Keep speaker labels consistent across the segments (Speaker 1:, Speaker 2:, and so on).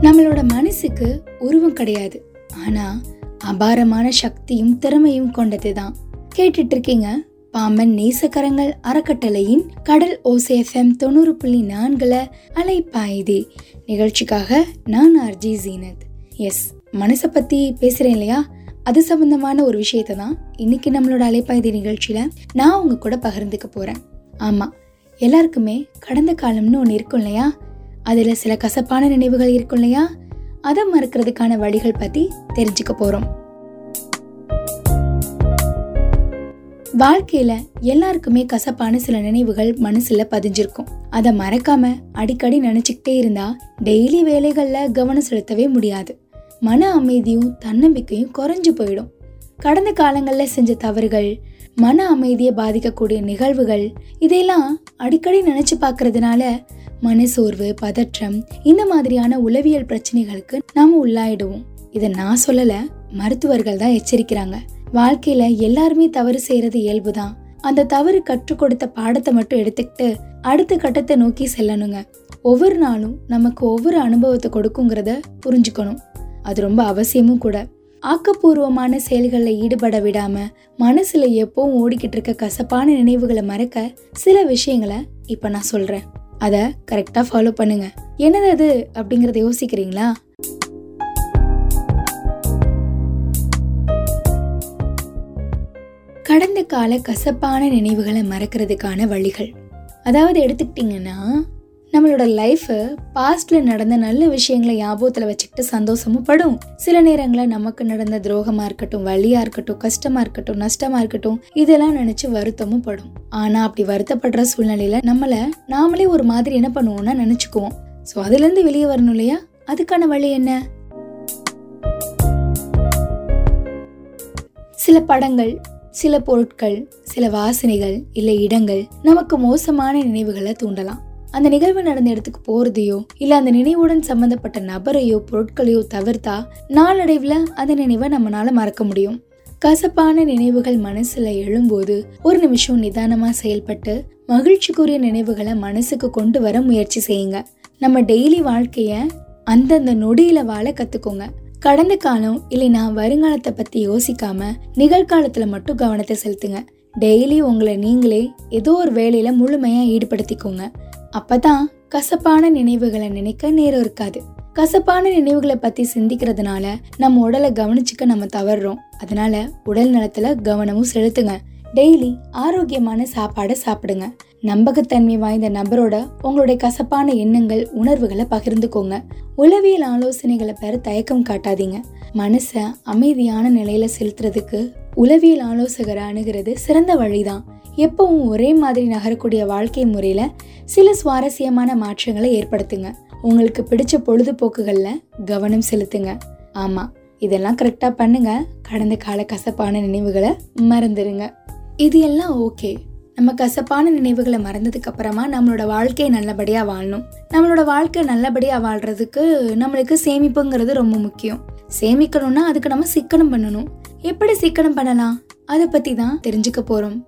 Speaker 1: நம்மளோட மனசுக்கு உருவம் கிடையாது. ஆனா அபாரமான சக்தியும் திறமையும் கொண்டதுதான். கேட்டுட்டு இருக்கீங்க பாம்பன் நேசக்கரங்கள் அறக்கட்டளையின் கடல் ஓசேஃபம் தொண்ணூறு புள்ளி நான்குல அலைப்பாயுதே. நிகழ்ச்சிக்காக நான் ஆர்ஜி ஜீனத். எஸ் மனசை பத்தி பேசுறேன் இல்லையா? அது சம்பந்தமான ஒரு விஷயத்தை தான் இன்னைக்கு நம்மளோட அலைப்பாய்தி நிகழ்ச்சியில நான் உங்க கூட பகிர்ந்துக்க போறேன். ஆமா எல்லாருக்குமே கடந்த காலம்னு ஒன்று இருக்கும் இல்லையா? அதில் சில கசப்பான நினைவுகள் இருக்கும் இல்லையா? அதை மறக்கிறதுக்கான வழிகள் பத்தி தெரிஞ்சுக்க போறோம். வாழ்க்கையில எல்லாருக்குமே கசப்பான சில நினைவுகள் மனசுல பதிஞ்சிருக்கும். அதை மறக்காம அடிக்கடி நினைச்சுக்கிட்டே இருந்தா டெய்லி வேலைகள்ல கவனம் செலுத்தவே முடியாது. மன அமைதியும் தன்னம்பிக்கையும் குறைஞ்சு போயிடும். கடந்த காலங்களில் செஞ்ச தவறுகள் மன அமைதியை பாதிக்கக்கூடிய நிகழ்வுகள் இதையெல்லாம் அடிக்கடி நினைச்சு பார்க்கறதுனால மனசோர்வு பதற்றம் இந்த மாதிரியான உளவியல் பிரச்சனைகளுக்கு நாம் உள்ளாயிடுவோம். இதை நான் சொல்லலை மருத்துவர்கள் தான் எச்சரிக்கிறாங்க. வாழ்க்கையில எல்லாருமே தவறு செய்யறது இயல்புதான். அந்த தவறு கற்றுக் கொடுத்த பாடத்தை மட்டும் எடுத்துக்கிட்டு அடுத்த கட்டத்தை நோக்கி செல்லணுங்க. ஒவ்வொரு நாளும் நமக்கு ஒவ்வொரு அனுபவத்தை கொடுக்குங்கிறத புரிஞ்சுக்கணும். அது ரொம்ப அவசியமும் கூட. ஆக்கப்பூர்வமான செயல்களில் ஈடுபட விடாம மனசுல எப்பவும் ஓடிக்கிட்டு இருக்க கசப்பான நினைவுகளை மறக்க சில விஷயங்களை இப்ப நான் சொல்றேன். அதை கரெக்டா ஃபாலோ பண்ணுங்க. என்னது அது அப்படிங்கறத யோசிக்கிறீங்களா? கடந்த கால கசப்பான நினைவுகளை மறக்கிறதுக்கான வழிகள். அதாவது எடுத்துக்கிட்டிங்கன்னா நம்மளோட லைஃபை பாஸ்ட்ல நடந்த நல்ல விஷயங்களை ஞாபகத்தில் வச்சுக்கிட்டு சந்தோஷமும் படும். சில நேரங்களில் நமக்கு நடந்த துரோகமாக இருக்கட்டும் வழியாக இருக்கட்டும் கஷ்டமாக இருக்கட்டும் நஷ்டமாக இருக்கட்டும் இதெல்லாம் நினச்சி வருத்தமும் படும். ஆனால் அப்படி வருத்தப்படுற சூழ்நிலையில் நம்மளை நாமளே ஒரு மாதிரி என்ன பண்ணுவோம்னா நினச்சிக்குவோம். ஸோ அதுலேருந்து வெளியே வரணும் இல்லையா? அதுக்கான வழி என்ன? சில படங்கள் சில பொருட்கள் சில வாசனைகள் இல்லை இடங்கள் நமக்கு மோசமான நினைவுகளை தூண்டலாம். அந்த நிகழ்வு நடந்த இடத்துக்கு போறதையோ இல்ல அந்த நினைவுடன் சம்பந்தப்பட்ட நபரையோ பொருட்களையோ தவிர்த்தா நாளடைவுல அந்த நினைவை நம்மளால மறக்க முடியும். கசப்பான நினைவுகள் மனசுல எழும்போது ஒரு நிமிஷம் நிதானமா செயல்பட்டு மகிழ்ச்சிக்குரிய நினைவுகளை மனசுக்கு கொண்டு வர முயற்சி செய்யுங்க. நம்ம டெய்லி வாழ்க்கைய அந்தந்த நொடியில வாழ கத்துக்கோங்க. கடந்த காலம் இல்லைனா வருங்காலத்தை பத்தி யோசிக்காம நிகழ்காலத்துல மட்டும் கவனத்தை செலுத்துங்க. டெய்லி உங்களை நீங்களே ஏதோ ஒரு வேலையில முழுமையா ஈடுபடுத்திக்கோங்க. அப்பதான் கசப்பான நினைவுகளை நினைக்க நேரம் இருக்காது. கசப்பான நினைவுகளை பத்தி சிந்திக்கிறதுனால நம்ம உடலை கவனிச்சுக்க நம்ம தவறுறோம். அதனால உடல் நலத்துல கவனமும் செலுத்துங்க. டெய்லி ஆரோக்கியமான சாப்பாடை சாப்பிடுங்க. நம்பகத்தன்மை வாய்ந்த நபரோட உங்களுடைய கசப்பான எண்ணங்கள் உணர்வுகளை பகிர்ந்துக்கோங்க. உளவியல் ஆலோசனைகளை பெற தயக்கம் காட்டாதீங்க. மனசை அமைதியான நிலையில செலுத்துறதுக்கு உளவியல் ஆலோசகரை அணுகிறது சிறந்த வழிதான். எப்பவும் ஒரே மாதிரி நகரக்கூடிய வாழ்க்கை முறையில் சில சுவாரஸ்யமான மாற்றங்களை ஏற்படுத்துங்க. உங்களுக்கு பிடிச்ச பொழுதுபோக்குகளில் கவனம் செலுத்துங்க. ஆமாம் இதெல்லாம் கரெக்டாக பண்ணுங்க. கடந்த கால கசப்பான நினைவுகளை மறந்துடுங்க இது எல்லாம் ஓகே நம்ம கசப்பான நினைவுகளை மறந்ததுக்கு அப்புறமா நம்மளோட வாழ்க்கையை நல்லபடியாக வாழணும். நம்மளோட வாழ்க்கை நல்லபடியாக வாழ்றதுக்கு நம்மளுக்கு சேமிப்புங்கிறது ரொம்ப முக்கியம். சேமிக்கணும்னா அதுக்கு நம்ம சிக்கனம் பண்ணணும். எப்படி சிக்கனம் பண்ணலாம்? அதை பற்றி தான் தெரிஞ்சுக்க போகிறோம்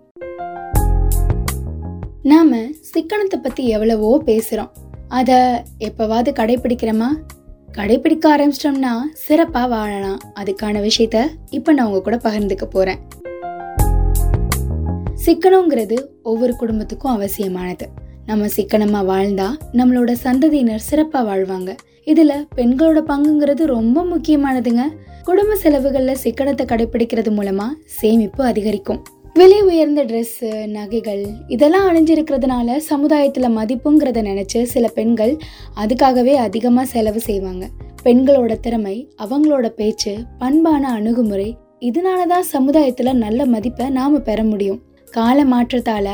Speaker 1: நாம சிக்கனத்தை பத்தி எவ்வளவோ பேசுறோம். அத எப்பவாவது கடைபிடிக்கிறோமா? கடைபிடிக்க ஆரம்பிச்சிட்டோம்னா சிறப்பா வாழலாம். அதுக்கான விஷயத்த இப்ப நான் உங்க கூட பகிர்ந்துக்க போறேன். சிக்கனங்கிறது ஒவ்வொரு குடும்பத்துக்கும் அவசியமானது. நம்ம சிக்கனமா வாழ்ந்தா நம்மளோட சந்ததியினர் சிறப்பா வாழ்வாங்க. இதுல பெண்களோட பங்குங்கிறது ரொம்ப முக்கியமானதுங்க. குடும்ப செலவுகளில் சிக்கனத்தை கடைபிடிக்கிறது மூலமா சேமிப்பு அதிகரிக்கும். விலை உயர்ந்த ட்ரெஸ்ஸு நகைகள் இதெல்லாம் அணிஞ்சிருக்கிறதுனால சமுதாயத்தில் மதிப்புங்கிறத நினச்சி சில பெண்கள் அதுக்காகவே அதிகமாக செலவு செய்வாங்க. பெண்களோட திறமை அவங்களோட பேச்சு பண்பான அணுகுமுறை இதனால தான் சமுதாயத்தில் நல்ல மதிப்பை நாம் பெற முடியும். கால மாற்றத்தால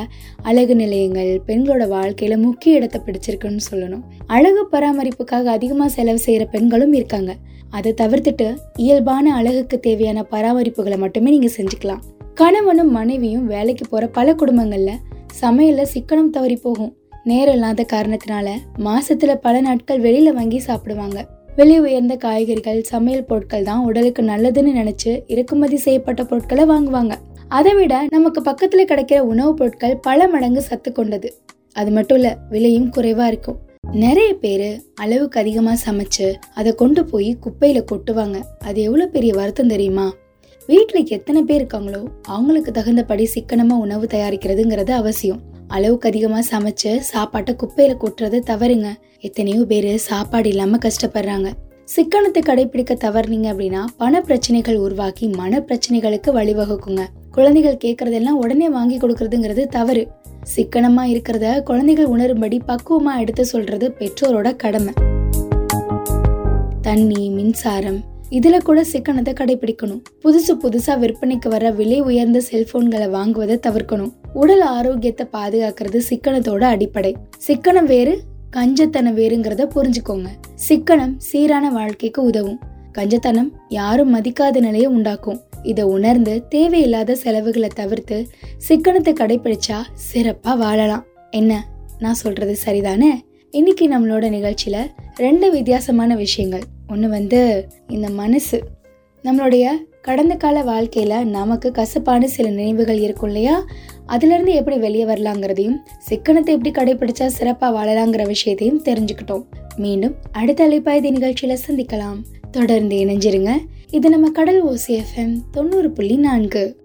Speaker 1: அழகு நிலையங்கள் பெண்களோட வாழ்க்கையில முக்கிய இடத்தை பிடிச்சிருக்குன்னு சொல்லணும். அழகு பராமரிப்புக்காக அதிகமாக செலவு செய்கிற பெண்களும் இருக்காங்க. அதை தவிர்த்துட்டு இயல்பான அழகுக்கு தேவையான பராமரிப்புகளை மட்டுமே நீங்கள் செஞ்சுக்கலாம். கணவனும் மனைவியும் வேலைக்கு போற பல குடும்பங்கள்ல சமையல்ல சிக்கனம் தவறி போகும். நேரம் இல்லாத காரணத்தினால மாசத்துல பல நாட்கள் வெளியில வாங்கி சாப்பிடுவாங்க. விலை உயர்ந்த காய்கறிகள் சமையல் பொருட்கள் தான் உடலுக்கு நல்லதுன்னு நினைச்சு இறக்குமதி செய்யப்பட்ட பொருட்களை வாங்குவாங்க. அதை விட நமக்கு பக்கத்துல கிடைக்கிற உணவுப் பொருட்கள் பல மடங்கு சத்து கொண்டது. அது மட்டும் இல்ல விலையும் குறைவா இருக்கும். நிறைய பேரு அளவுக்கு அதிகமா சமைச்சு அதை கொண்டு போய் குப்பையில கொட்டுவாங்க. அது எவ்வளவு பெரிய வருத்தம் தெரியுமா? வீட்டில் எத்தனை பேர் இருக்காங்களோ அவங்களுக்கு தகுந்தபடி சிக்கனமாக உணவு தயாரிக்கிறதுங்கிறது அவசியம். அளவுக்கு அதிகமாக சமைச்சு சாப்பாட்டை குப்பையில கொட்டுறது தவறுங்க. எத்தனையோ பேர் சாப்பாடு இல்லாமல் கஷ்டப்படுறாங்க. சிக்கனத்தை கடைபிடிக்க தவறுனீங்க அப்படின்னா பண பிரச்சனைகள் உருவாக்கி மன பிரச்சனைகளுக்கு வழிவகுக்குங்க. குழந்தைகள் கேட்கறதெல்லாம் உடனே வாங்கி கொடுக்கறதுங்கிறது தவறு. சிக்கனமா இருக்கிறத குழந்தைகள் உணரும்படி பக்குவமா எடுத்து சொல்றது பெற்றோரோட கடமை. தண்ணி மின்சாரம் இதில் கூட சிக்கனத்தை கடைபிடிக்கணும் புதுசு புதுசாக விற்பனைக்கு வர விலை உயர்ந்த செல்போன்களை வாங்குவதை தவிர்க்கணும். உடல் ஆரோக்கியத்தை பாதுகாக்கிறது சிக்கனத்தோட அடிப்படை. சிக்கனம் வேறு கஞ்சத்தனம் வேறுங்கிறத புரிஞ்சுக்கோங்க. சிக்கனம் சீரான வாழ்க்கைக்கு உதவும். கஞ்சத்தனம் யாரும் மதிக்காத நிலையை உண்டாக்கும். இதை உணர்ந்து தேவையில்லாத செலவுகளை தவிர்த்து சிக்கனத்தை கடைபிடிச்சா சிறப்பாக வாழலாம். என்ன? நான் சொல்றது சரிதானே? இன்னைக்கு நம்மளோட நிகழ்ச்சியில ரெண்டு வித்தியாசமான விஷயங்கள். ஒன்று வந்து இந்த மனசு. நம்மளுடைய கடந்த கால வாழ்க்கையில் நமக்கு கசப்பான சில நினைவுகள் இருக்கும் இல்லையா? அதுலேருந்து எப்படி வெளியே வரலாங்கிறதையும் சிக்கனத்தை எப்படி கடைபிடிச்சா சிறப்பாக வாழலாங்கிற விஷயத்தையும் தெரிஞ்சுக்கிட்டோம். மீண்டும் அடுத்த அலைப்பாய்தி நிகழ்ச்சியில் சந்திக்கலாம். தொடர்ந்து இணைஞ்சிருங்க. இது நம்ம கடல் ஓசிஎஃப்எம் தொண்ணூறு புள்ளி நான்கு.